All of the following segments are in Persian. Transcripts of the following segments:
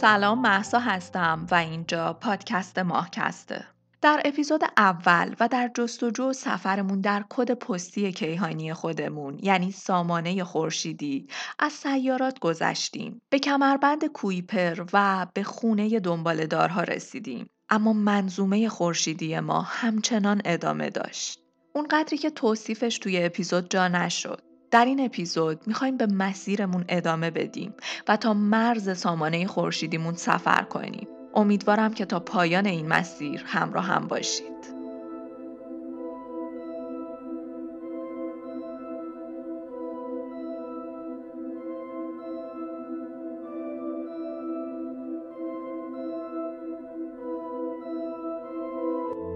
سلام محسا هستم و اینجا پادکست ماهکسته. در اپیزود اول و در جستجو سفرمون در کد پستی کیهانی خودمون یعنی سامانه خورشیدی از سیارات گذشتیم. به کمربند کویپر و به خونه دنبالدارها رسیدیم. اما منظومه خورشیدی ما همچنان ادامه داشت. اون قدری که توصیفش توی اپیزود جا نشد. در این اپیزود می‌خوایم به مسیرمون ادامه بدیم و تا مرز سامانه خورشیدیمون سفر کنیم. امیدوارم که تا پایان این مسیر همراه هم باشید.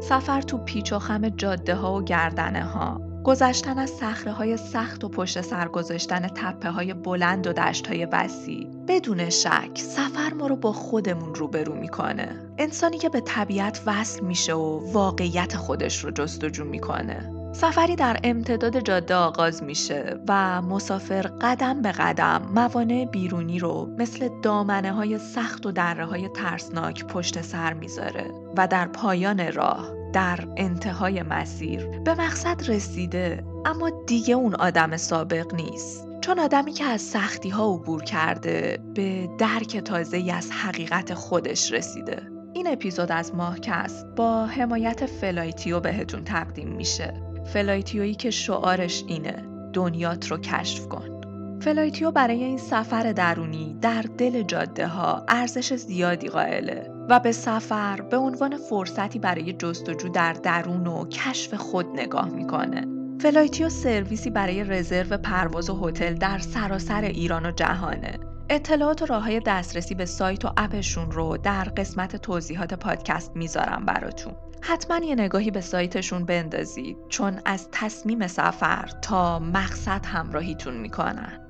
سفر تو پیچ و خم جاده ها و گردنه ها گذشتن از صخره های سخت و پشت سر گذاشتن تپه های بلند و دشت های وسیع بدون شک سفر ما رو با خودمون روبرو می‌کنه. انسانی که به طبیعت وصل میشه و واقعیت خودش رو جستجو می‌کنه. سفری در امتداد جاده آغاز میشه و مسافر قدم به قدم موانع بیرونی رو مثل دامنه های سخت و دره های ترسناک پشت سر می‌ذاره و در پایان راه در انتهای مسیر به مقصد رسیده اما دیگه اون آدم سابق نیست. چون آدمی که از سختی ها عبور کرده به درک تازه از حقیقت خودش رسیده. این اپیزود از ماهکست با حمایت فلایتیو بهتون تقدیم میشه. فلایتیویی که شعارش اینه دنیات رو کشف کن فلایتیو برای این سفر درونی در دل جاده ها ارزش زیادی قائله و به سفر به عنوان فرصتی برای جستجو در درون و کشف خود نگاه می‌کنه. فلایتیو سرویسی برای رزرو پرواز و هتل در سراسر ایران و جهانه. اطلاعات و راه های دسترسی به سایت و app شون رو در قسمت توضیحات پادکست می‌ذارم براتون. حتما یه نگاهی به سایتشون بندازید چون از تصمیم سفر تا مقصد همراهیتون می‌کنن.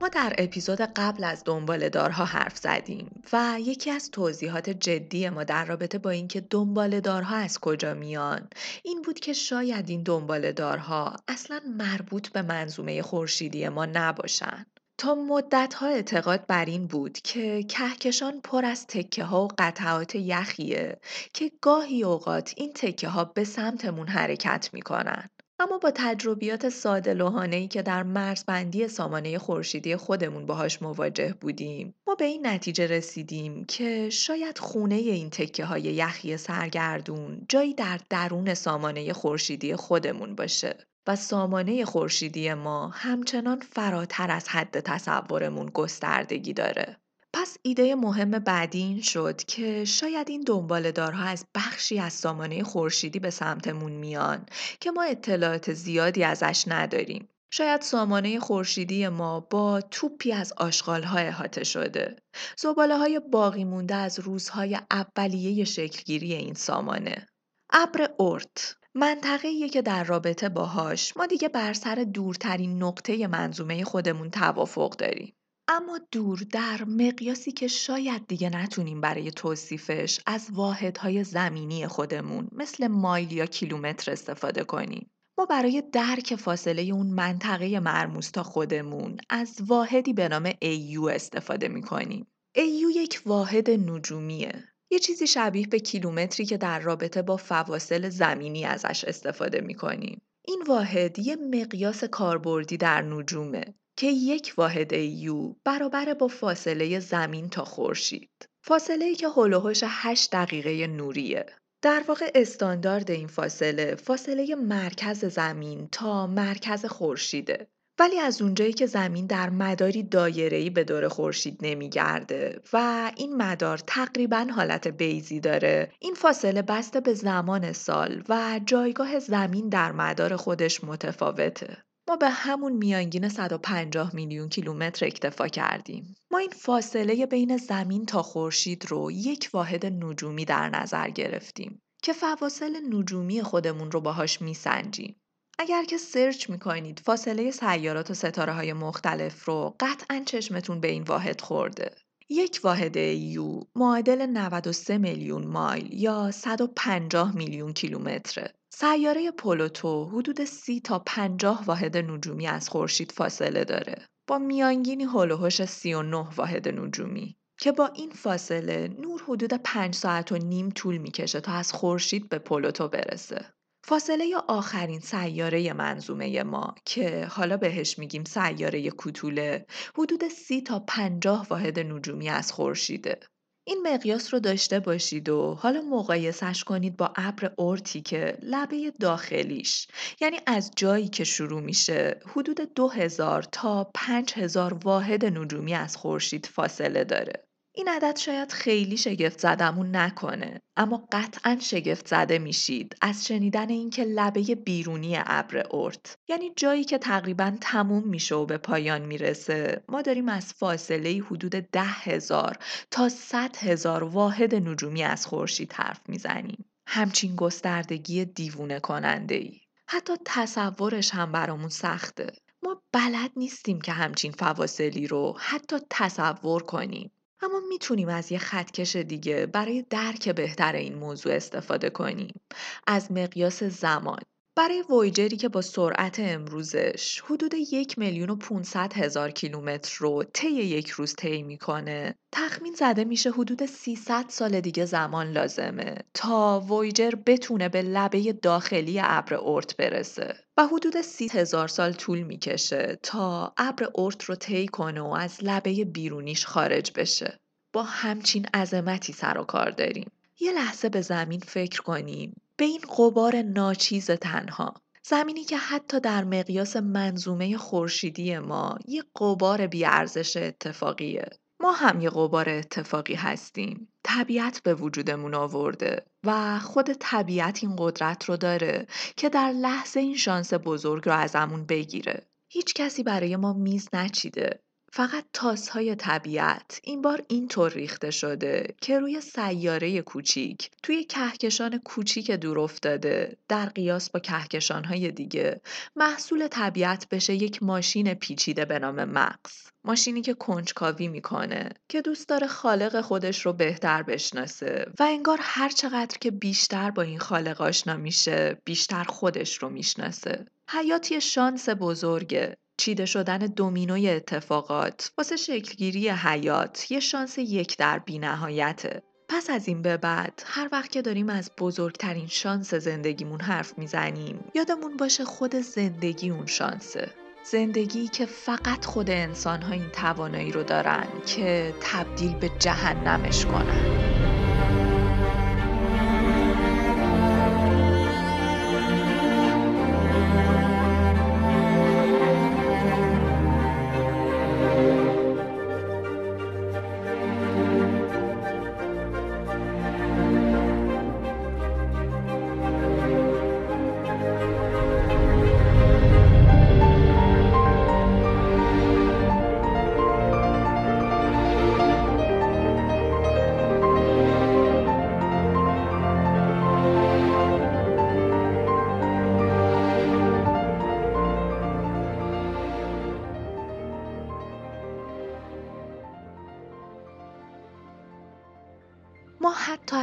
ما در اپیزود قبل از دنبال دارها حرف زدیم و یکی از توضیحات جدی ما در رابطه با اینکه دنبال دارها از کجا میان این بود که شاید این دنبال دارها اصلا مربوط به منظومه خورشیدی ما نباشن. تا مدت ها اعتقاد بر این بود که کهکشان پر از تکه ها و قطعات یخیه که گاهی اوقات این تکه ها به سمتمون حرکت می‌کنن. اما با تجربیات ساده لوحانه‌ای که در مرزبندی سامانه خورشیدی خودمون باهاش مواجه بودیم ما به این نتیجه رسیدیم که شاید خونه این تکه های یخی سرگردون جایی در درون سامانه خورشیدی خودمون باشه و سامانه خورشیدی ما همچنان فراتر از حد تصورمون گستردگی داره. پس ایده مهم بعدی این شد که شاید این دنبالدارها از بخشی از سامانه خورشیدی به سمتمون میان که ما اطلاعات زیادی ازش نداریم. شاید سامانه خورشیدی ما با توپی از آشغالها احاطه شده. زباله های باقی مونده از روزهای اولیه شکلگیری این سامانه. ابر اورت منطقه که در رابطه باهاش ما دیگه بر سر دورترین نقطه منظومه خودمون توافق داریم. اما دور در مقیاسی که شاید دیگه نتونیم برای توصیفش از واحدهای زمینی خودمون مثل مایل یا کیلومتر استفاده کنیم. ما برای درک فاصله اون منطقه مرموز تا خودمون از واحدی به نام AU استفاده می‌کنیم. AU یک واحد نجومیه. یه چیزی شبیه به کیلومتری که در رابطه با فواصل زمینی ازش استفاده می‌کنیم. این واحد یه مقیاس کاربردی در نجومه که یک واحد یو برابر با فاصله زمین تا خورشید. فاصله ای که هلوهوش 8 دقیقه نوریه. در واقع استاندارد این فاصله فاصله مرکز زمین تا مرکز خورشیده. ولی از اونجایی که زمین در مداری دایره‌ای به دور خورشید نمیگرده و این مدار تقریبا حالت بیزی داره این فاصله بسته به زمان سال و جایگاه زمین در مدار خودش متفاوته ما به همون میانگین 150 میلیون کیلومتر اکتفا کردیم. ما این فاصله بین زمین تا خورشید رو یک واحد نجومی در نظر گرفتیم که فواصل نجومی خودمون رو باهاش میسنجیم. اگر که سرچ می‌کنید فاصله سیارات و ستاره های مختلف رو قطعا چشمتون به این واحد خورده. یک واحد یو معادل 93 میلیون مایل یا 150 میلیون کیلومتره. سیاره پلوتو حدود سی تا 50 واحد نجومی از خورشید فاصله داره با میانگینی هلوهوش 39 واحد نجومی که با این فاصله نور حدود 5 ساعت و نیم طول می‌کشه تا از خورشید به پلوتو برسه. فاصله آخرین سیاره منظومه ما که حالا بهش میگیم سیاره کوتوله حدود سی تا 50 واحد نجومی از خورشیده. این مقیاس رو داشته باشید و حالا مقایسش کنید با ابر اورتی که لبه داخلیش یعنی از جایی که شروع میشه حدود 2000 تا 5000 واحد نجومی از خورشید فاصله داره. این عدد شاید خیلی شگفت زدمون نکنه اما قطعا شگفت زده میشید از شنیدن اینکه لبه بیرونی ابر ارت یعنی جایی که تقریبا تموم میشه و به پایان می‌رسه. ما داریم از فاصله حدود ده هزار تا صد هزار واحد نجومی از خورشید حرف می‌زنیم. همچین گستردگی دیوونه کننده ای حتی تصورش هم برامون سخته. ما بلد نیستیم که همچین فواصلی رو حتی تصور کنیم. اما می‌تونیم از یه خطکش دیگه برای درک بهتر این موضوع استفاده کنیم. از مقیاس زمان. برای وویجری که با سرعت امروزش حدود یک میلیون و 500 هزار کیلومتر رو طی یک روز طی می‌کنه تخمین زده میشه حدود 300 سال دیگه زمان لازمه تا وویجر بتونه به لبه داخلی ابر اورت برسه و حدود 30 هزار سال طول می‌کشه تا ابر اورت رو طی کنه و از لبه بیرونیش خارج بشه. با همچین عظمتی سر و کار داریم. یه لحظه به زمین فکر کنیم. به این قبار ناچیز تنها. زمینی که حتی در مقیاس منظومه خورشیدی ما یه قبار بیارزش اتفاقیه. ما هم یه قبار اتفاقی هستیم. طبیعت به وجودمون آورده و خود طبیعت این قدرت رو داره که در لحظه این شانس بزرگ رو ازمون بگیره. هیچ کسی برای ما میز نچیده. فقط تاسهای طبیعت این بار اینطور ریخته شده که روی سیاره کوچیک توی کهکشان کوچیک دور افتاده در قیاس با کهکشانهای دیگه محصول طبیعت بشه یک ماشین پیچیده به نام مغز. ماشینی که کنجکاوی می‌کنه که دوست داره خالق خودش رو بهتر بشناسه و انگار هر چقدر که بیشتر با این خالق آشنا میشه بیشتر خودش رو می‌شناسه. حیات شانس بزرگه. چیده شدن دومینوی اتفاقات واسه شکلگیری حیات یه شانس یک در بینهایته. پس از این به بعد هر وقت که داریم از بزرگترین شانس زندگیمون حرف می‌زنیم یادمون باشه خود زندگی اون شانسه. زندگی که فقط خود انسان ها این توانایی رو دارن که تبدیل به جهنمش کنن.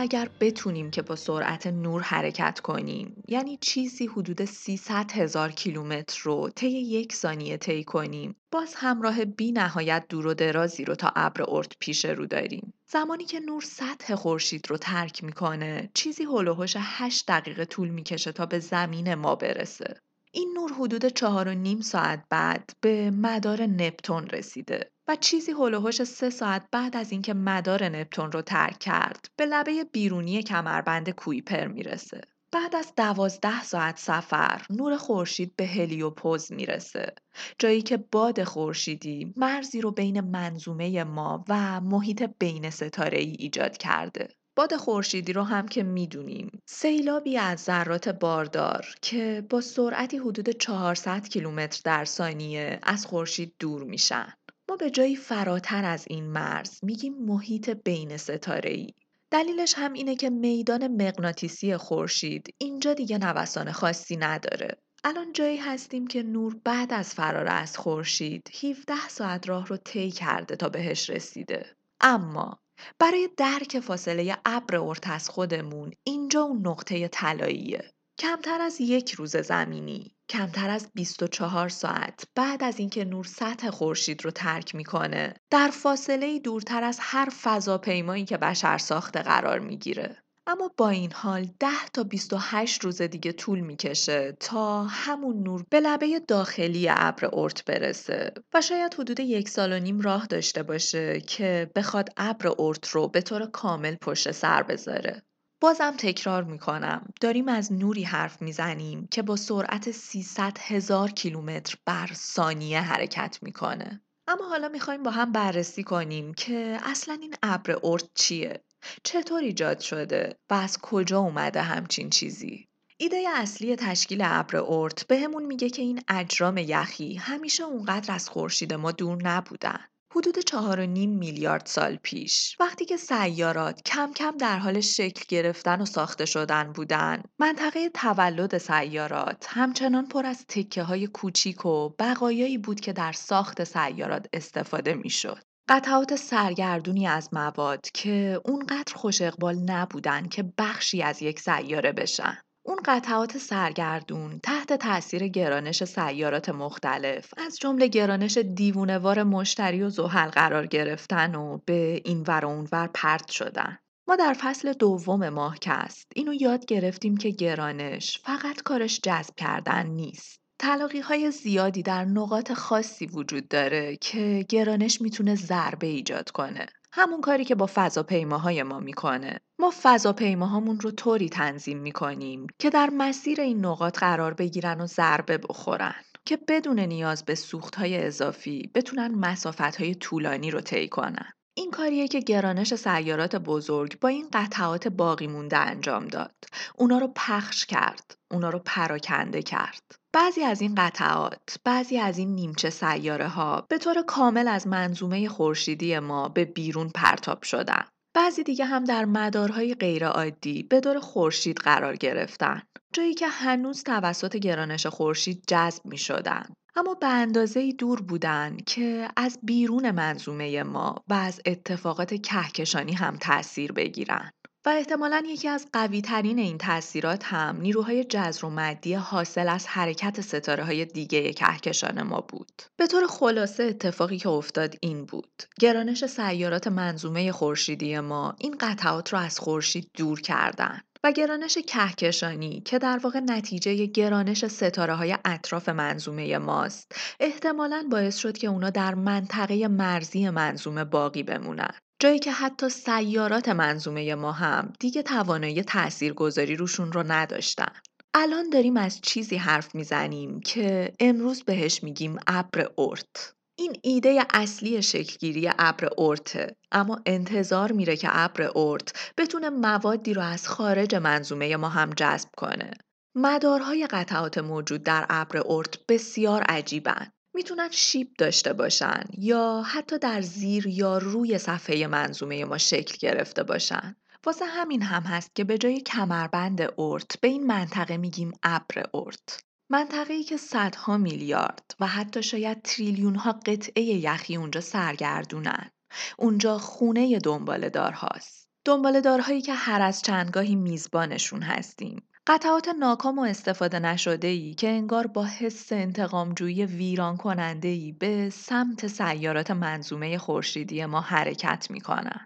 اگر بتونیم که با سرعت نور حرکت کنیم یعنی چیزی حدود 300 هزار کیلومتر رو طی یک ثانیه طی کنیم باز همراه بی نهایت دور و درازی رو تا ابر ارت پیش رو داریم. زمانی که نور سطح خورشید رو ترک می‌کنه چیزی هلوهوش 8 دقیقه طول می‌کشه تا به زمین ما برسه. این نور حدود چهار و نیم ساعت بعد به مدار نپتون رسیده. و چیزی هلوهوش سه ساعت بعد از اینکه مدار نپتون رو ترک کرد به لبه بیرونی کمربند کویپر می‌رسه. بعد از دوازده ساعت سفر نور خورشید به هلیوپوز می‌رسه. جایی که باد خورشیدی مرزی رو بین منظومه ما و محیط بین ستاره ای ایجاد کرده. باد خورشیدی رو هم که می‌دونیم. سیلابی از ذرات باردار که با سرعتی حدود 400 کیلومتر در ثانیه از خورشید دور میشن. ما به جایی فراتر از این مرز میگیم محیط بین ستاره ای. دلیلش هم اینه که میدان مغناطیسی خورشید اینجا دیگه نوسان خاصی نداره. الان جایی هستیم که نور بعد از فرار از خورشید 17 ساعت راه رو طی کرده تا بهش رسیده. اما برای درک فاصله ابر ارت از خودمون اینجا اون نقطه طلاییه کمتر از یک روز زمینی کمتر از 24 ساعت بعد از اینکه نور سطح خورشید رو ترک می‌کنه در فاصله دورتر از هر فضاپیمایی که بشر ساخته قرار می‌گیره اما با این حال 10 تا 28 روز دیگه طول می‌کشه تا همون نور به لبه داخلی ابر ارت برسه و شاید حدود یک سال و نیم راه داشته باشه که بخواد ابر ارت رو به طور کامل پشت سر بذاره. بازم تکرار می‌کنم داریم از نوری حرف می‌زنیم که با سرعت 300 هزار کیلومتر بر ثانیه حرکت می‌کنه. اما حالا می‌خوایم با هم بررسی کنیم که اصلا این ابر ارت چیه چطور ایجاد شده و از کجا اومده همچین چیزی؟ ایده اصلی تشکیل ابر اورت بهمون میگه که این اجرام یخی همیشه اونقدر از خورشید ما دور نبودن. حدود 4.5 میلیارد سال پیش وقتی که سیارات کم کم در حال شکل گرفتن و ساخته شدن بودن منطقه تولد سیارات همچنان پر از تکه های کوچیک و بقایایی بود که در ساخت سیارات استفاده می‌شد. قطعات سرگردونی از مواد که اونقدر خوش اقبال نبودن که بخشی از یک سیاره بشن. اون قطعات سرگردون تحت تاثیر گرانش سیارات مختلف از جمله گرانش دیوونوار مشتری و زحل قرار گرفتن و به این ور و اونور پرت شدن. ما در فصل دوم ماهکست اینو یاد گرفتیم که گرانش فقط کارش جذب کردن نیست. تلاقی های زیادی در نقاط خاصی وجود داره که گرانش می‌تونه ضربه ایجاد کنه. همون کاری که با فضاپیماهای ما می‌کنه. ما فضاپیماهامون رو طوری تنظیم می‌کنیم که در مسیر این نقاط قرار بگیرن و ضربه بخورن. که بدون نیاز به های اضافی بتونن های طولانی رو طی کنن. این کاریه که گرانش سیارات بزرگ با این قطعات باقی مونده انجام داد. اونا رو پخش کرد. اونا رو پراکنده کرد. بعضی از این قطعات، بعضی از این نیمچه سیاره ها به طور کامل از منظومه خورشیدی ما به بیرون پرتاب شدن. بعضی دیگه هم در مدارهای غیرعادی به دور خورشید قرار گرفتن. جایی که هنوز توسط گرانش خورشید جذب می شدن. اما به اندازه دور بودن که از بیرون منظومه ما و از اتفاقات کهکشانی هم تاثیر بگیرن. و احتمالا یکی از قوی ترین این تاثیرات هم نیروهای جذر و مدی حاصل از حرکت ستاره های دیگه کهکشان ما بود. به طور خلاصه اتفاقی که افتاد این بود. گرانش سیارات منظومه خورشیدی ما این قطعات رو از خورشید دور کردن. و گرانش کهکشانی که در واقع نتیجه گرانش ستاره های اطراف منظومه ماست احتمالا باعث شد که اونا در منطقه مرزی منظومه باقی بمونن جایی که حتی سیارات منظومه ما هم دیگه توانایی تاثیرگذاری روشون رو نداشتن. الان داریم از چیزی حرف می‌زنیم که امروز بهش میگیم ابر ارت. این ایده اصلی شکلگیری ابر ارته اما انتظار میره که ابر ارت بتونه موادی رو از خارج منظومه ما هم جذب کنه. مدارهای قطعات موجود در ابر ارت بسیار عجیبن. می‌تونن شیب داشته باشن یا حتی در زیر یا روی صفحه منظومه ما شکل گرفته باشن. واسه همین هم هست که به جای کمربند ارت به این منطقه میگیم ابر ارت. منطقه‌ای که صدها میلیارد و حتی شاید تریلیون ها قطعه یخی اونجا سرگردونن. اونجا خونه دنبال دارهاست. دنبال دارهایی که هر از چندگاهی میزبانشون هستیم. قطعات ناکام و استفاده نشده ای که انگار با حس انتقامجویی ویران کننده ای به سمت سیارات منظومه خورشیدی ما حرکت می‌کنن.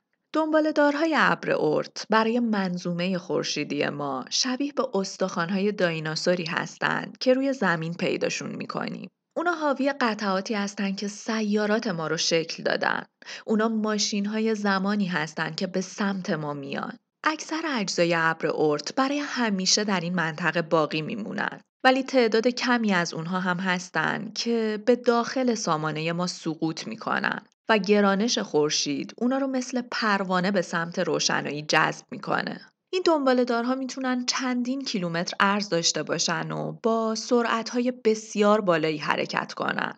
دارهای ابر ارت برای منظومه خورشیدی ما شبیه به استخوانهای دایناسوری هستند که روی زمین پیداشون می‌کنیم. اونا حاوی قطعاتی هستند که سیارات ما رو شکل دادن. اونا ماشین های زمانی هستند که به سمت ما میان. اکثر اجزای ابر ارت برای همیشه در این منطقه باقی میمونن. ولی تعداد کمی از اونها هم هستن که به داخل سامانه ما سقوط می‌کنن و گرانش خورشید اونا رو مثل پروانه به سمت روشنایی جذب می‌کنه. این دنبالدارها می‌تونن چندین کیلومتر عرض داشته باشن و با سرعتهای بسیار بالایی حرکت کنن.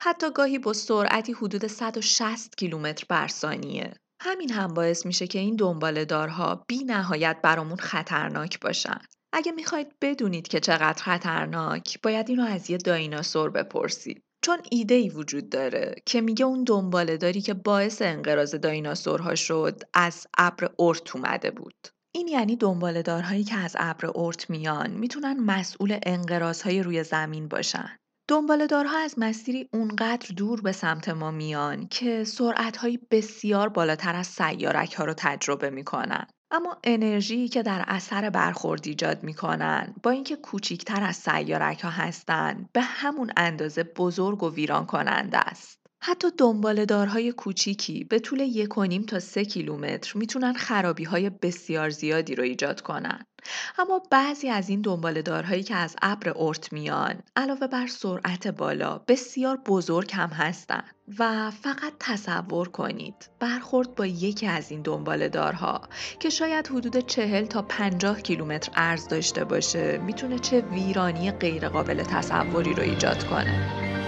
حتی گاهی با سرعتی حدود 160 کیلومتر بر ثانیه. همین هم باعث میشه که این دنبالدارها بی نهایت برامون خطرناک باشن. اگه می‌خواید بدونید که چقدر خطرناک باید اینو از یه دایناسور بپرسید. چون ایده ای وجود داره که میگه اون دنباله داری که باعث انقراض دایناسورها شد از ابر ارت اومده بود. این یعنی دنباله‌دارهایی که از ابر ارت میان می‌تونن مسئول انقراض‌های روی زمین باشن. دنباله‌دارها از مسیری اونقدر دور به سمت ما میان که سرعت‌هایی بسیار بالاتر از ها رو تجربه می‌کنن. اما انرژی که در اثر برخورد ایجاد می‌کنن با اینکه کوچیکتر از سیارک ها هستند به همون اندازه بزرگ و ویران کننده است. حتی دنباله‌دارهای کوچیکی به طول یک و نیم تا سه کیلومتر می‌تونن خرابی های بسیار زیادی رو ایجاد کنن. اما بعضی از این دنباله‌دارهایی که از ابر ارت میان علاوه بر سرعت بالا بسیار بزرگ هم هستن و فقط تصور کنید برخورد با یکی از این دنباله‌دارها که شاید حدود چهل تا پنجاه کیلومتر عرض داشته باشه می‌تونه چه ویرانی غیرقابل تصوری رو ایجاد کنه.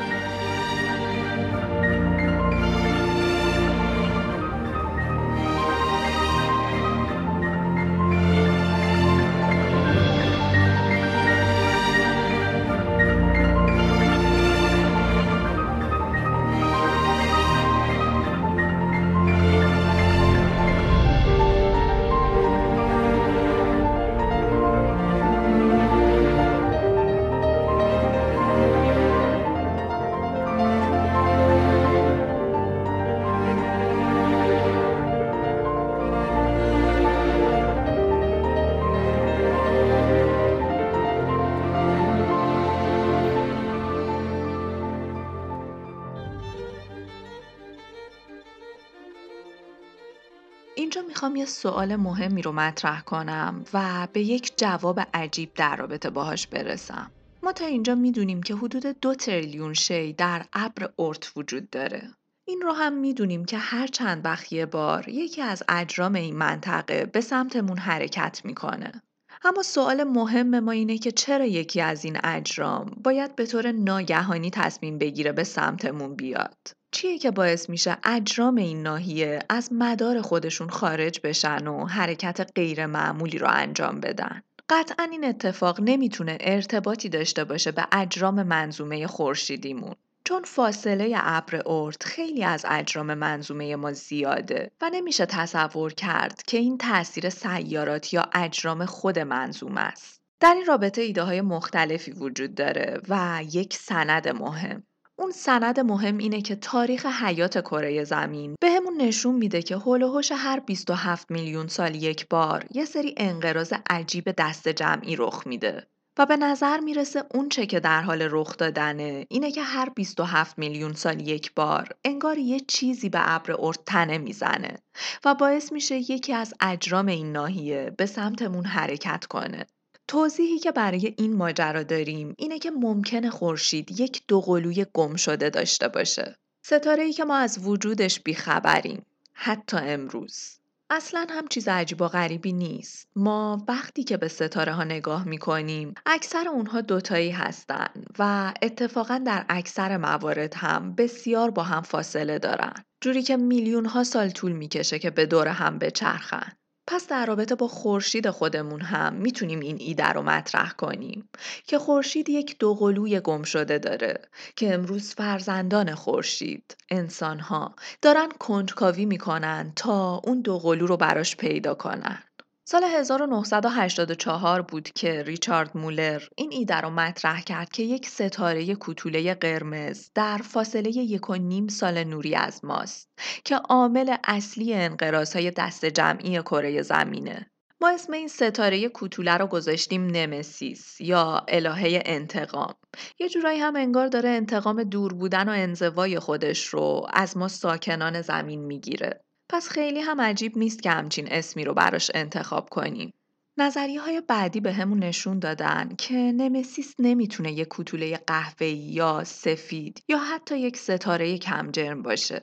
می‌خوام یه سوال مهمی رو مطرح کنم و به یک جواب عجیب در رابطه باهاش برسم. ما تا اینجا می‌دونیم که حدود دو تریلیون شی در ابر ارت وجود داره. این رو هم می‌دونیم که هر چند وقت یه بار یکی از اجرام این منطقه به سمتمون حرکت می‌کنه. اما سوال مهم ما اینه که چرا یکی از این اجرام باید به طور ناگهانی تصمیم بگیره به سمتمون بیاد؟ چیه که باعث میشه اجرام این ناحیه از مدار خودشون خارج بشن و حرکت غیر معمولی رو انجام بدن؟ قطعا این اتفاق نمی‌تونه ارتباطی داشته باشه به اجرام منظومه خورشیدیمون. چون فاصله ابر ارت خیلی از اجرام منظومه ما زیاده و نمیشه تصور کرد که این تاثیر سیارات یا اجرام خود منظومه است. در این رابطه ایده های مختلفی وجود داره و یک سند مهم اون سند مهم اینه که تاریخ حیات کره زمین بهمون به نشون میده که هول هر 27 میلیون سال یک بار یه سری انقراض عجیب دست جمعی رخ میده. و به نظر می‌رسه اون چه که در حال رخ دادنه اینه که هر 27 میلیون سال یک بار انگار یه چیزی به ابر ارت تنه می‌زنه و باعث میشه یکی از اجرام این ناحیه به سمتمون حرکت کنه. توضیحی که برای این ماجرا داریم اینه که ممکنه خورشید یک دوقلوی گم شده داشته باشه. ستاره ای که ما از وجودش بیخبریم. حتی امروز. اصلا هم چیز عجیب و غریبی نیست. ما وقتی که به ستاره ها نگاه می کنیم اکثر اونها دوتایی هستن و اتفاقا در اکثر موارد هم بسیار با هم فاصله دارن. جوری که میلیون ها سال طول می‌کشه که به دور هم بچرخن. پس در رابطه با خورشید خودمون هم می‌تونیم این ایده رو مطرح کنیم که خورشید یک دوقلوی گم شده داره که امروز فرزندان خورشید انسانها دارن کنجکاوی می‌کنن تا اون دوقلو رو براش پیدا کنن. سال 1984 بود که ریچارد مولر این ایده رو مطرح کرد که یک ستاره کوتوله قرمز در فاصله یک و نیم سال نوری از ماست که عامل اصلی های دست جمعی کره زمینه. ما اسم این ستاره کوتوله رو گذاشتیم نمسیس یا الهه انتقام. یه جورایی هم انگار داره انتقام دور بودن و انزوای خودش رو از ما ساکنان زمین می‌گیره. پس خیلی هم عجیب نیست که همچین اسمی رو براش انتخاب کنیم. نظریه های بعدی به همون نشون دادن که نمسیس نمی‌تونه یک کوتوله قهوه یا سفید یا حتی یک ستاره کم جرم باشه.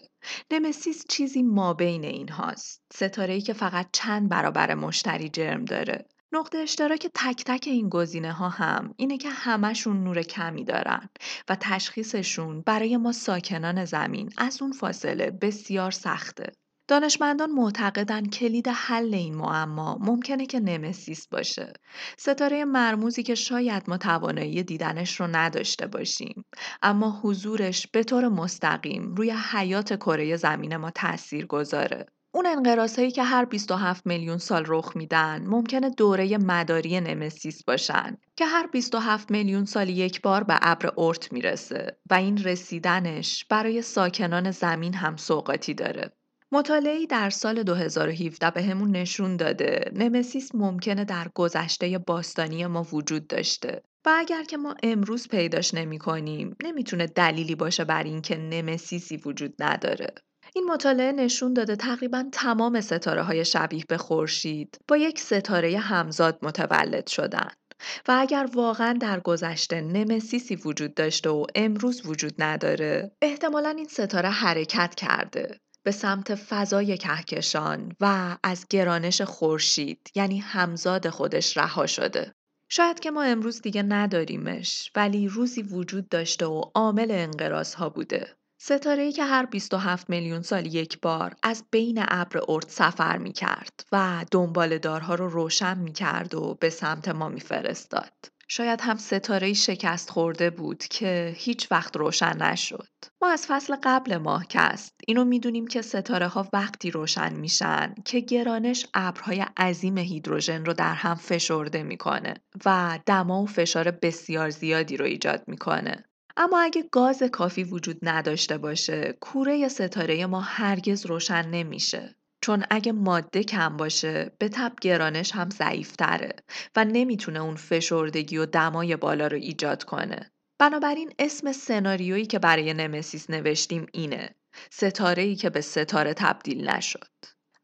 نمسیس چیزی ما بین این هاست. ستاره که فقط چند برابر مشتری جرم داره. نقطه اشتراک تک تک این گزینه ها هم اینه که همشون نور کمی دارن و تشخیصشون برای ما ساکنان زمین از اون فاصله بسیار سخته. دانشمندان معتقدند کلید حل این معما ممکنه که نمسیس باشه. ستاره مرموزی که شاید ما توانایی دیدنش رو نداشته باشیم اما حضورش به طور مستقیم روی حیات کره زمین ما تأثیر گذاره. اون انقراض که هر 27 میلیون سال رخ میدن ممکنه دوره مداری نمسیس باشن که هر 27 میلیون سال یک بار به ابر اورت می‌رسه و این رسیدنش برای ساکنان زمین هم سوقاتی داره. مطالعه‌ای در سال 2017 به همون نشون داده نمسیس ممکنه در گذشته باستانی ما وجود داشته و اگر که ما امروز پیداش نمی کنیم نمی‌تونه دلیلی باشه بر اینکه نمسیسی وجود نداره. این مطالعه نشون داده تقریبا تمام ستاره های شبیه به خورشید با یک ستاره همزاد متولد شدن. و اگر واقعا در گذشته نمسیسی وجود داشته و امروز وجود نداره احتمالا این ستاره حرکت کرده به سمت فضای کهکشان و از گرانش خورشید یعنی همزاد خودش رها شده شاید که ما امروز دیگه نداریمش ولی روزی وجود داشته و عامل انقراض ها بوده ستاره‌ای که هر 27 میلیون سال یک بار از بین ابر ارد سفر می کرد و دنبالدارها رو روشن می کرد و به سمت ما می فرستاد. شاید هم ستاره شکست خورده بود که هیچ وقت روشن نشد. ما از فصل قبل ماه کست اینو می‌دونیم که ستاره ها وقتی روشن میشن که گرانش ابرهای عظیم هیدروژن رو در هم فشرده می‌کنه و دما و فشار بسیار زیادی رو ایجاد می‌کنه. اما اگه گاز کافی وجود نداشته باشه کوره ستاره ما هرگز روشن نمیشه چون اگه ماده کم باشه به تب گرانش هم ضعیفتره و نمی‌تونه اون فشردگی و دمای بالا رو ایجاد کنه بنابراین اسم سناریویی که برای نمسیس نوشتیم اینه ستاره که به ستاره تبدیل نشد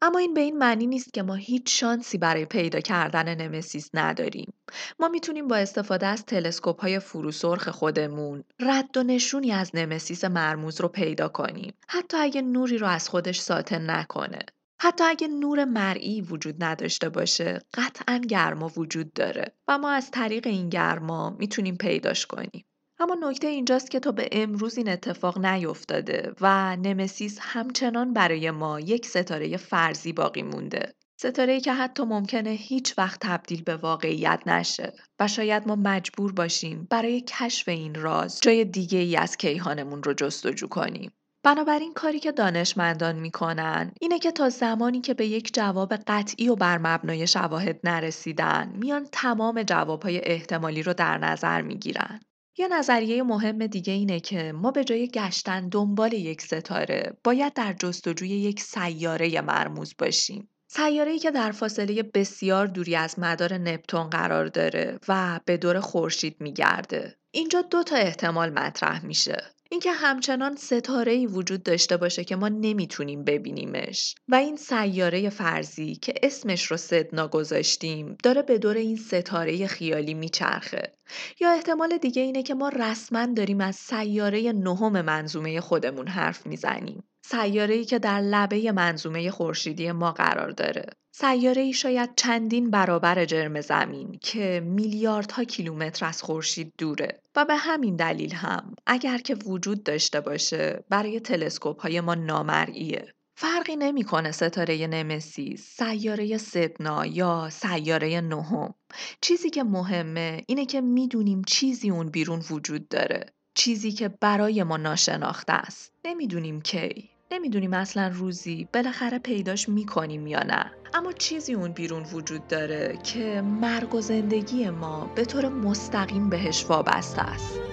اما این به این معنی نیست که ما هیچ شانسی برای پیدا کردن نمسیس نداریم. ما می‌تونیم با استفاده از تلسکوپ های فروسرخ خودمون رد و نشونی از نمسیس مرموز رو پیدا کنیم. حتی اگه نوری رو از خودش ساطع نکنه. حتی اگه نور مرئی وجود نداشته باشه قطعا گرما وجود داره و ما از طریق این گرما می‌تونیم پیداش کنیم. اما نکته اینجاست که تا به امروز این اتفاق نیفتاده و نمسیس همچنان برای ما یک ستاره فرضی باقی مونده. ستاره که حتی ممکنه هیچ وقت تبدیل به واقعیت نشه و شاید ما مجبور باشیم برای کشف این راز جای دیگه ای از کیهانمون رو جستجو کنیم. بنابراین کاری که دانشمندان می‌کنن اینه که تا زمانی که به یک جواب قطعی و بر مبنای شواهد نرسیدن میان تمام جوابهای احتمالی رو در نظر می‌گیرن یه نظریه مهم دیگه اینه که ما به جای گشتن دنبال یک ستاره باید در جستجوی یک سیاره مرموز باشیم. سیاره‌ای که در فاصله بسیار دوری از مدار نپتون قرار داره و به دور خورشید میگرده. اینجا دو تا احتمال مطرح میشه. اینکه همچنان ستاره ای وجود داشته باشه که ما نمی‌تونیم ببینیمش. و این سیاره فرضی که اسمش رو سدنا گذاشتیم داره به دور این ستاره خیالی میچرخه. یا احتمال دیگه اینه که ما رسما داریم از سیاره نهم منظومه خودمون حرف می‌زنیم. ای که در لبه منظومه خورشیدی ما قرار داره. ای شاید چندین برابر جرم زمین که میلیاردها کیلومتر از خورشید دوره و به همین دلیل هم اگر که وجود داشته باشه برای تلسکوپ های ما نامرئیه. فرقی نمی‌کنه ستاره نمسیس، سیاره سدنا یا سیاره نهم. چیزی که مهمه اینه که می‌دونیم چیزی اون بیرون وجود داره. چیزی که برای ما ناشناخته است. نمی‌دونیم کی. نمی‌دونیم اصلا روزی بالاخره پیداش می‌کنیم یا نه. اما چیزی اون بیرون وجود داره که مرگ و زندگی ما به طور مستقیم بهش وابسته است.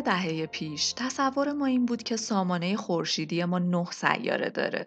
دهه پیش تصور ما این بود که سامانه خورشیدی ما نه سیاره داره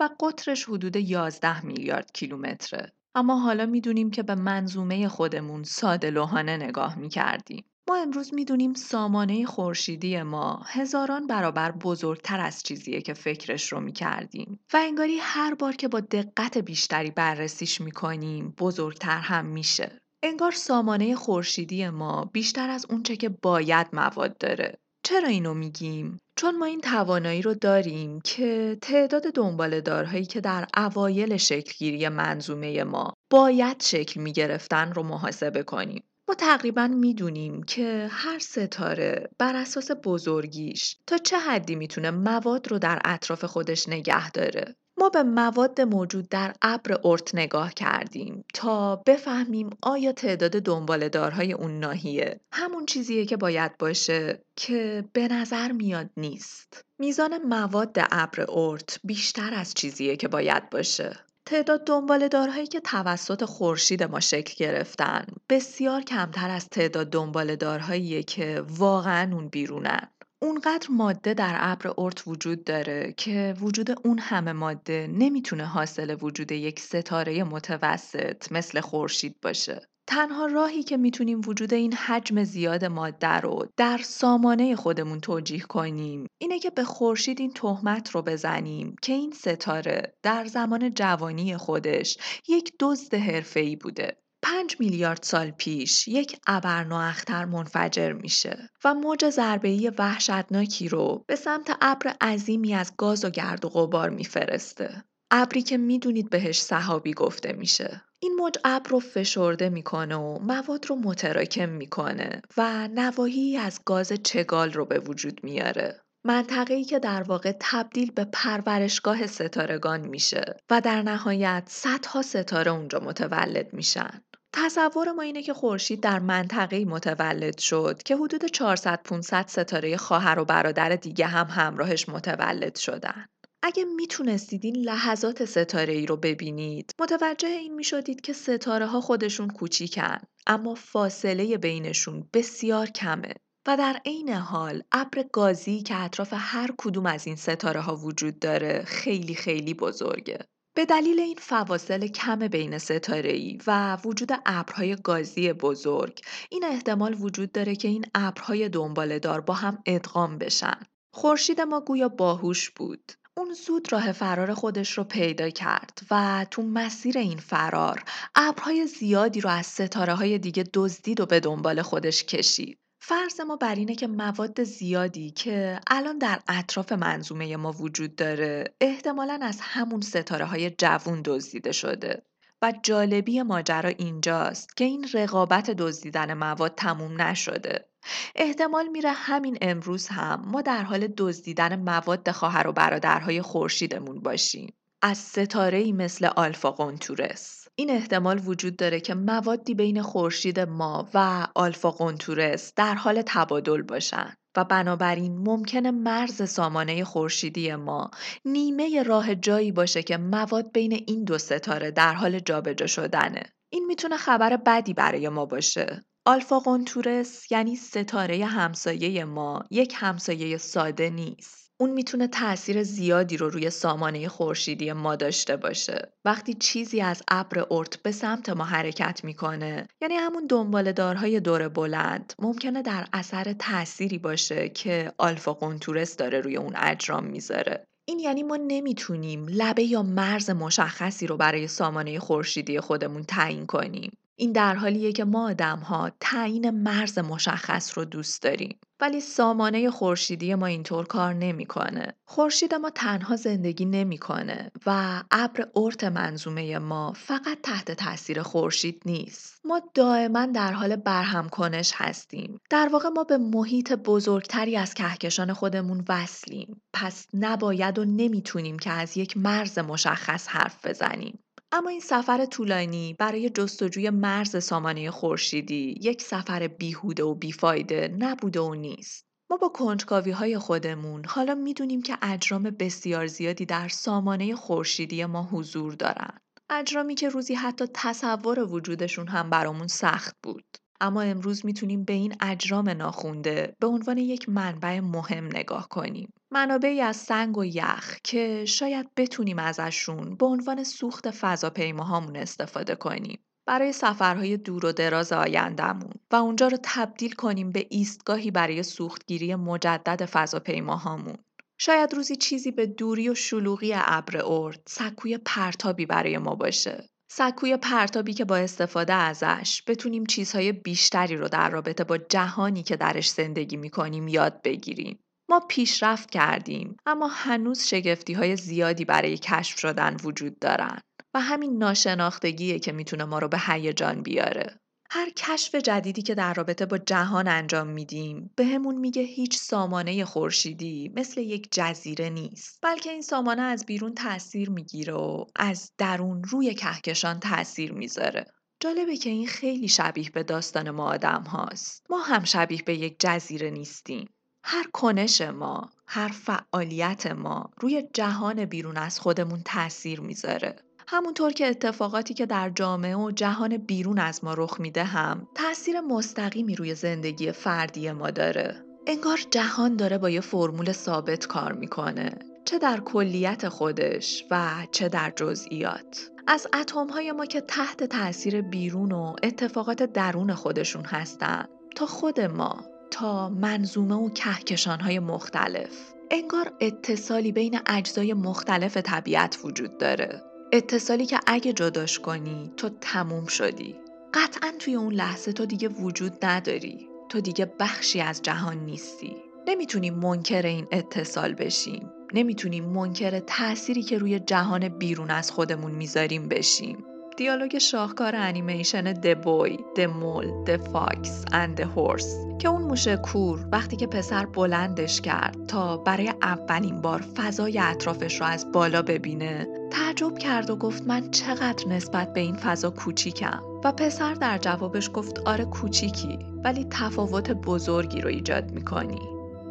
و قطرش حدود 11 میلیارد کیلومتره. اما حالا می‌دونیم که به منظومه خودمون ساده لوحانه نگاه می‌کردیم. ما امروز می‌دونیم سامانه خورشیدی ما هزاران برابر بزرگتر از چیزیه که فکرش رو می‌کردیم و انگاری هر بار که با دقت بیشتری بررسیش می‌کنیم بزرگتر هم میشه. انگار سامانه خورشیدی ما بیشتر از اونچه که باید مواد داره. چرا اینو میگیم؟ چون ما این توانایی رو داریم که تعداد دنباله‌دارهایی که در اوایل شکلگیری منظومه ما باید شکل می‌گرفتن رو محاسبه کنیم. ما تقریبا می‌دونیم که هر ستاره بر اساس بزرگیش تا چه حدی می‌تونه مواد رو در اطراف خودش نگه داره. ما به مواد موجود در ابر ارت نگاه کردیم تا بفهمیم آیا تعداد دنباله‌دارهای اون ناحیه همون چیزیه که باید باشه که به نظر میاد نیست. میزان مواد ابر ارت بیشتر از چیزیه که باید باشه. تعداد دنباله‌دارهایی که توسط خورشید ما شکل گرفتن بسیار کمتر از تعداد دنباله‌دارهاییه که واقعا اون بیرونن. اونقدر ماده در ابر ارت وجود داره که وجود اون همه ماده نمی‌تونه حاصل وجود یک ستاره متوسط مثل خورشید باشه. تنها راهی که می‌تونیم وجود این حجم زیاد ماده رو در سامانه خودمون توجیه کنیم اینه که به خورشید این تهمت رو بزنیم که این ستاره در زمان جوانی خودش یک دزد حرفه‌ای بوده پنج میلیارد سال پیش یک ابرنواختر منفجر میشه و موج ضربه‌ای وحشتناکی رو به سمت ابر عظیمی از گاز و گرد و غبار میفرسته. ابری که می‌دونید بهش صحابی گفته میشه. این موج ابر رو فشرده می‌کنه و مواد رو متراکم می‌کنه و نواحی از گاز چگال رو به وجود میاره. منطقه‌ای که در واقع تبدیل به پرورشگاه ستارگان میشه و در نهایت صدها ستاره اونجا متولد میشن. تصور ما اینه که خورشید در منطقه‌ای متولد شد که حدود 400 500 ستاره خواهر و برادر دیگه هم همراهش متولد شدن. اگه می‌تونستید این لحظات ستاره ای رو ببینید متوجه این می‌شدید که ستاره ها خودشون کوچیکن اما فاصله بینشون بسیار کمه و در عین حال ابر گازی که اطراف هر کدوم از این ستاره ها وجود داره خیلی خیلی بزرگه به دلیل این فواصل کم بین ستاره‌ای و وجود ابرهای گازی بزرگ این احتمال وجود داره که این ابرهای دنباله‌دار با هم ادغام بشن. خورشید ما گویا باهوش بود. اون زود راه فرار خودش رو پیدا کرد و تو مسیر این فرار ابرهای زیادی رو از ستاره های دیگه دزدید و به دنبال خودش کشید. فرض ما بر اینه که مواد زیادی که الان در اطراف منظومه ما وجود داره احتمالا از همون ستاره های جوون دزدیده شده و جالبی ماجرا اینجاست که این رقابت دزدیدن مواد تموم نشده. احتمال میره همین امروز هم ما در حال دزدیدن مواد خواهر و برادرهای خورشیدمون باشیم. از ستاره مثل آلفا قنتورس این احتمال وجود داره که موادی بین خورشید ما و آلفا قنتورس در حال تبادل باشن و بنابراین ممکنه مرز سامانه خورشیدی ما نیمه راه جایی باشه که مواد بین این دو ستاره در حال جابجا شدنه. این می‌تونه خبر بدی برای ما باشه. آلفا قنتورس یعنی ستاره همسایه ما یک همسایه ساده نیست. اون می‌تونه تاثیر زیادی رو روی سامانه خورشیدی ما داشته باشه. وقتی چیزی از ابر ارت به سمت ما حرکت می‌کنه، یعنی همون دنبالدارهای دور بلند ممکنه در اثر تأثیری باشه که آلفا قنتورس داره روی اون اجرام می‌ذاره. این یعنی ما نمی‌تونیم لبه یا مرز مشخصی رو برای سامانه خورشیدی خودمون تعیین کنیم. این در حالیه که ما ها تعیین مرز مشخص رو دوست داریم. ولی سامانه خورشیدی ما اینطور کار نمی‌کنه. خورشید ما تنها زندگی نمی‌کنه و ابر ارت منظومه ما فقط تحت تاثیر خورشید نیست. ما دائما در حال برهم کنش هستیم. در واقع ما به محیط بزرگتری از کهکشان خودمون وصلیم. پس نباید و نمی‌تونیم که از یک مرز مشخص حرف بزنیم. اما این سفر طولانی برای جستجوی مرز سامانه خورشیدی یک سفر بیهوده و بیفایده نبوده و نیست. ما با کنجکاوی های خودمون حالا می‌دونیم که اجرام بسیار زیادی در سامانه خورشیدی ما حضور دارن. اجرامی که روزی حتی تصور وجودشون هم برامون سخت بود. اما امروز می‌تونیم به این اجرام ناخونده به عنوان یک منبع مهم نگاه کنیم. منابعی از سنگ و یخ که شاید بتونیم ازشون به عنوان سوخت فضاپیماهامون استفاده کنیم. برای سفرهای دور و دراز آیندهمون و اونجا رو تبدیل کنیم به ایستگاهی برای سوختگیری مجدد فضاپیماهامون. شاید روزی چیزی به دوری و شلوغی ابر ارد سکوی پرتابی برای ما باشه سکوی پرتابی که با استفاده ازش بتونیم چیزهای بیشتری رو در رابطه با جهانی که درش زندگی می‌کنیم یاد بگیریم. ما پیشرفت کردیم اما هنوز شگفتی های زیادی برای کشف شدن وجود دارن و همین ناشناختگیه که می‌تونه ما رو به هیجان بیاره. هر کشف جدیدی که در رابطه با جهان انجام میدیم بهمون به میگه هیچ سامانه خورشیدی مثل یک جزیره نیست بلکه این سامانه از بیرون تاثیر می‌گیره و از درون روی کهکشان تاثیر می‌ذاره جالبه که این خیلی شبیه به داستان ما آدم هاست. ما هم شبیه به یک جزیره نیستیم. هر کنش ما، هر فعالیت ما روی جهان بیرون از خودمون تاثیر می‌ذاره. همونطور که اتفاقاتی که در جامعه و جهان بیرون از ما رخ میده هم تاثیر مستقیمی روی زندگی فردی ما داره. انگار جهان داره با یه فرمول ثابت کار می‌کنه چه در کلیت خودش و چه در جزئیات از اتم های ما که تحت تاثیر بیرون و اتفاقات درون خودشون هستن تا خود ما تا منظومه و کهکشان های مختلف. انگار اتصالی بین اجزای مختلف طبیعت وجود داره. اتصالی که اگه جداش کنی تو تموم شدی. قطعا توی اون لحظه تو دیگه وجود نداری. تو دیگه بخشی از جهان نیستی. نمی‌تونیم منکر این اتصال بشیم. نمی‌تونیم منکر تأثیری که روی جهان بیرون از خودمون می‌ذاریم بشیم. دیالوگ شاهکار انیمیشن The Boy, the Mole, the Fox and the Horse که اون موشه کور وقتی که پسر بلندش کرد تا برای اولین بار فضای اطرافش رو از بالا ببینه تعجب کرد و گفت من چقدر نسبت به این فضا کوچیکم. و پسر در جوابش گفت آره کوچیکی ولی تفاوت بزرگی رو ایجاد می‌کنی.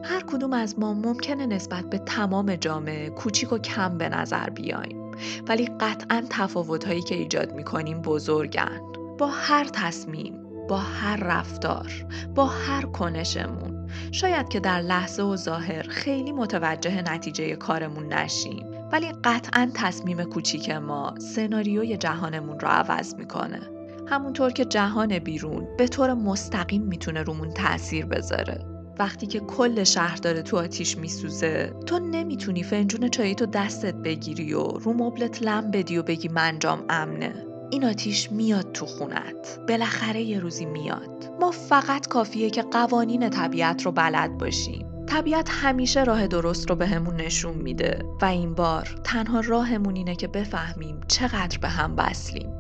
هر کدوم از ما ممکنه نسبت به تمام جامعه کوچیک و کم به نظر بیایم. ولی قطعا تفاوتهایی که ایجاد می‌کنیم بزرگن. با هر تصمیم با هر رفتار با هر کنشمون. شاید که در لحظه و ظاهر خیلی متوجه نتیجه کارمون نشیم ولی قطعا تصمیم کوچیک ما سناریوی جهانمون رو عوض می‌کنه. همونطور که جهان بیرون به طور مستقیم می‌تونه رومون تاثیر بذاره. وقتی که کل شهر داره تو آتیش میسوزه تو نمی‌تونی فنجون چایی تو دستت بگیری و رو مبلت لم بدی و بگی منجام امنه. این آتیش میاد تو خونت. بالاخره یه روزی میاد. ما فقط کافیه که قوانین طبیعت رو بلد باشیم. طبیعت همیشه راه درست رو بهمون به نشون میده. و این بار تنها راهمون اینه که بفهمیم چقدر به هم وصلیم.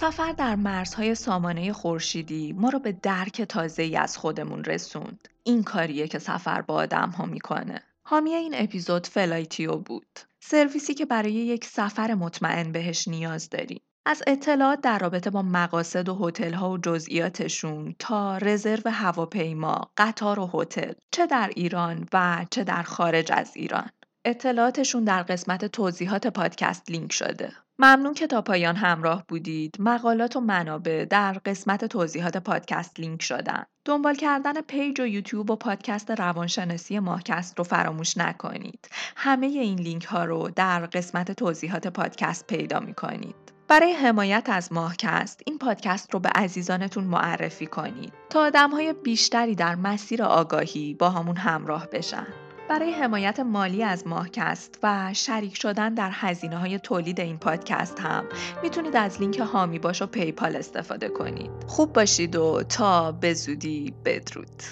سفر در مرزهای سامانه خورشیدی ما رو به درک تازه ای از خودمون رسوند. این کاریه که سفر با آدم ها می‌کنه. حامی این اپیزود فلایتیو بود. سرویسی که برای یک سفر مطمئن بهش نیاز داریم. از اطلاعات در رابطه با مقاصد و هتل ها و جزئیاتشون تا رزرو هواپیما، قطار و هتل چه در ایران و چه در خارج از ایران. اطلاعاتشون در قسمت توضیحات پادکست لینک شده. ممنون که تا پایان همراه بودید. مقالات و منابع در قسمت توضیحات پادکست لینک شدن. دنبال کردن پیج و یوتیوب و پادکست روانشناسی ماهکست رو فراموش نکنید. همه این لینک ها رو در قسمت توضیحات پادکست پیدا می کنید. برای حمایت از ماهکست این پادکست رو به عزیزانتون معرفی کنید تا آدم های بیشتری در مسیر آگاهی باهامون همراه بشن. برای حمایت مالی از ماهکست و شریک شدن در هزینه های تولید این پادکست هم می‌تونید از لینک هامی باش و پیپال استفاده کنید. خوب باشید و تا به زودی بدرود.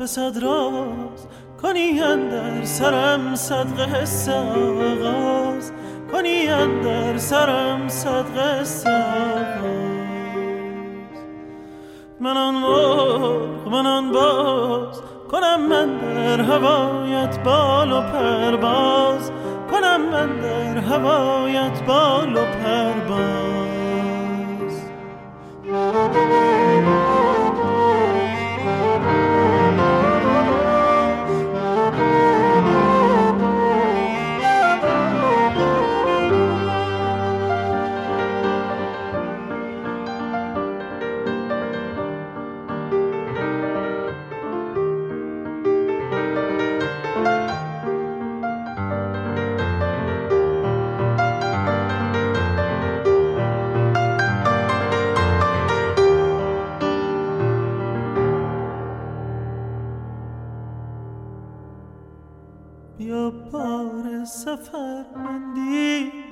به صد راز. کنی در سرم صدقه حس آغاز. کنی در سرم صدقه من آن مرغ من آن باز. کنم من در هوایت بال و پرباز کنم من در هوایت بال و پرباز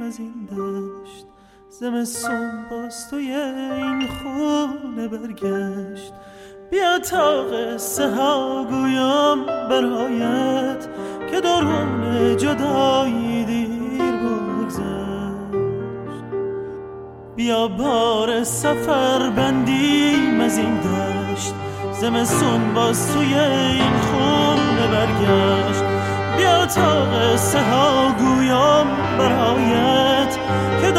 این دشت زمستون باز توی این خونه برگشت. بیا تا قصه ها گویم برایت که درون جدایی دیر بگذشت. بیا بار سفر بندیم از این دشت زمستون باز توی این خونه برگشت. تا قصه ها گویم برایت که